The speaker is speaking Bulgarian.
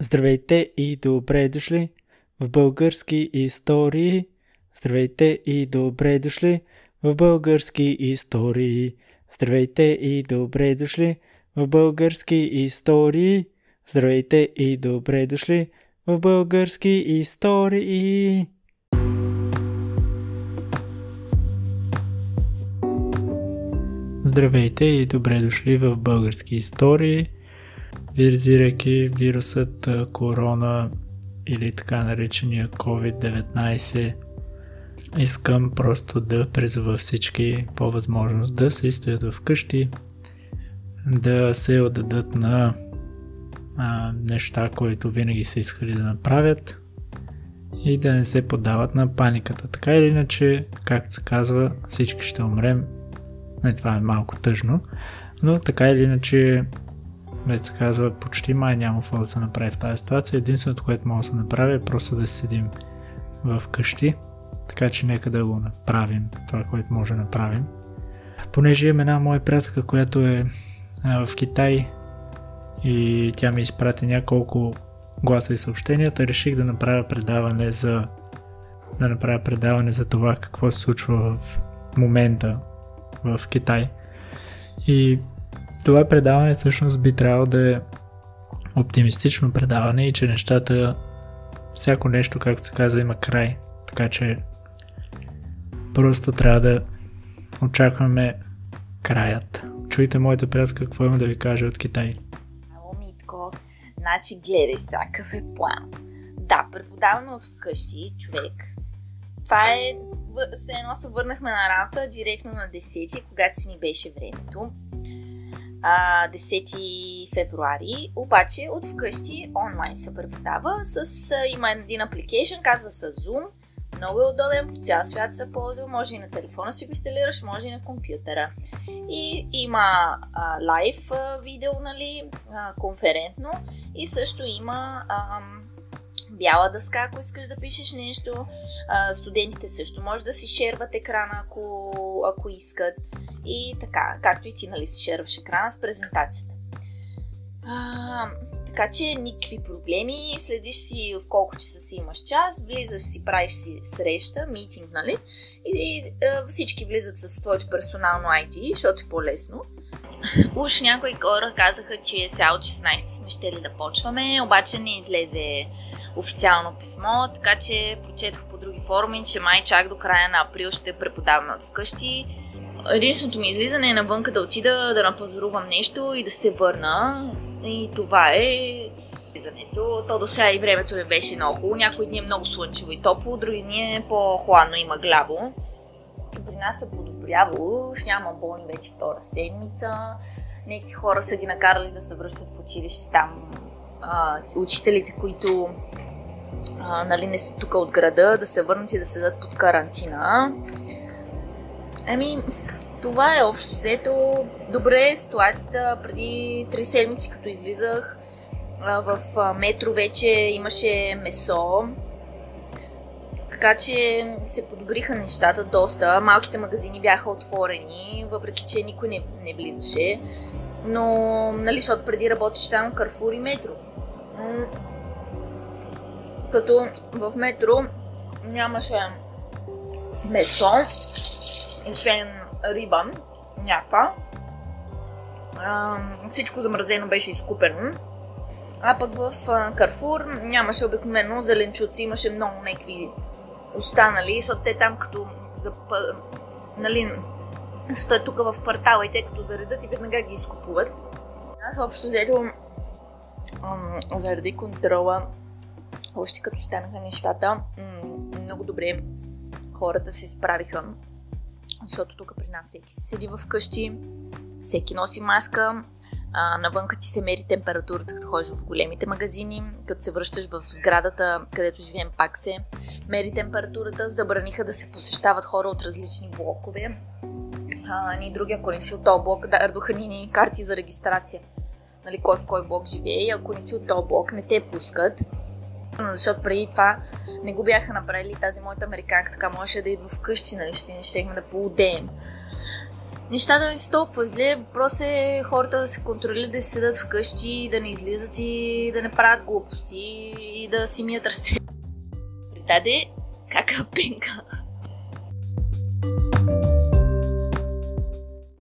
Здравейте и добре дошли в български истории. Здравейте и добре дошли в български истории. Здравейте и добре дошли в български истории. Здравейте и добре дошли в български истории. Здравейте и добре дошли в български истории визирайки вирусът корона или така наречения COVID-19. Искам просто да призова всички по възможност да се стоят вкъщи, да се отдадат на а, неща, които винаги са искали да направят и да не се подават на паниката. Така или иначе, както се казва, всички ще умрем. Не, това е малко тъжно, но така или иначе Вете се казва, почти май няма какво да се направи в тази ситуация. Единственото, което може да се направи е просто да седим в къщи. Така че нека да го направим, това, което може да направим. Понеже имам една моя приятелка, която е в Китай и тя ми изпрати няколко гласа и съобщенията, реших да направя предаване за да направя предаване за това какво се случва в момента в Китай. И това предаване всъщност би трябвало да е оптимистично предаване и че нещата, всяко нещо, както се каза, има край. Така че просто трябва да очакваме краят. Чуйте моята приятелка какво има да ви каже от Китай. Ало, Митко, значи гледай сега какъв е план. Да, преподаваме вкъщи човек. Това е, се едно се върнахме на работа директно на 10, когато си ни беше времето а, 10 февруари, обаче от вкъщи онлайн се преподава с, а, има един апликейшн, казва се Zoom, много е удобен, по цял свят се ползва, може и на телефона си го инсталираш, може и на компютъра. И има а, лайв а, видео, нали, а, конферентно и също има а, бяла дъска, ако искаш да пишеш нещо. А, студентите също може да си шерват екрана, ако, ако искат и така, както и ти, нали, си шерваш екрана с презентацията. А, така че никакви проблеми, следиш си в колко часа си имаш час, влизаш си, правиш си среща, митинг, нали? И, и а, всички влизат с твоето персонално ID, защото е по-лесно. Уж някои хора казаха, че сега от 16 сме ще да почваме, обаче не излезе официално писмо, така че прочетох по други форуми, че май чак до края на април ще преподаваме от вкъщи единственото ми излизане е навънка да отида да напазарувам нещо и да се върна. И това е излизането. То до сега и времето не беше много хубаво. Някои дни е много слънчево и топло, други дни е по-хладно и мъгляво. При нас се подобрява, уж няма болни вече втора седмица. Някакви хора са ги накарали да се връщат в училище там. А, учителите, които а, нали, не са тук от града, да се върнат и да седат под карантина. Ами, това е общо взето. Добре е ситуацията. Преди три седмици, като излизах в метро, вече имаше месо. Така че се подобриха нещата доста. Малките магазини бяха отворени, въпреки че никой не, не влизаше. Но, нали, защото преди работиш само Карфур и метро. Като в метро нямаше месо, освен риба, някаква. всичко замразено беше изкупено. А пък в Карфур нямаше обикновено зеленчуци, имаше много някакви останали, защото те там като за, нали, защото е тук в квартала и те като заредат и веднага ги изкупуват. Аз общо взето заради контрола, още като станаха нещата, много добре хората се справиха защото тук при нас всеки си седи в къщи, всеки носи маска, а, навънка ти се мери температурата, като ходиш в големите магазини, като се връщаш в сградата, където живеем пак се мери температурата, забраниха да се посещават хора от различни блокове. А, ни други, ако не си от този блок, дадоха ни, ни карти за регистрация. Нали, кой в кой блок живее и ако не си от този блок, не те пускат. Защото преди това не го бяха направили тази моята американка, така можеше да идва вкъщи, нали, ще не щехме да поудеем. нещата ми са толкова зле. Въпрос е хората да се контролират, да си седат вкъщи, да не излизат и да не правят глупости и да си мият ръце. Придаде кака пенка.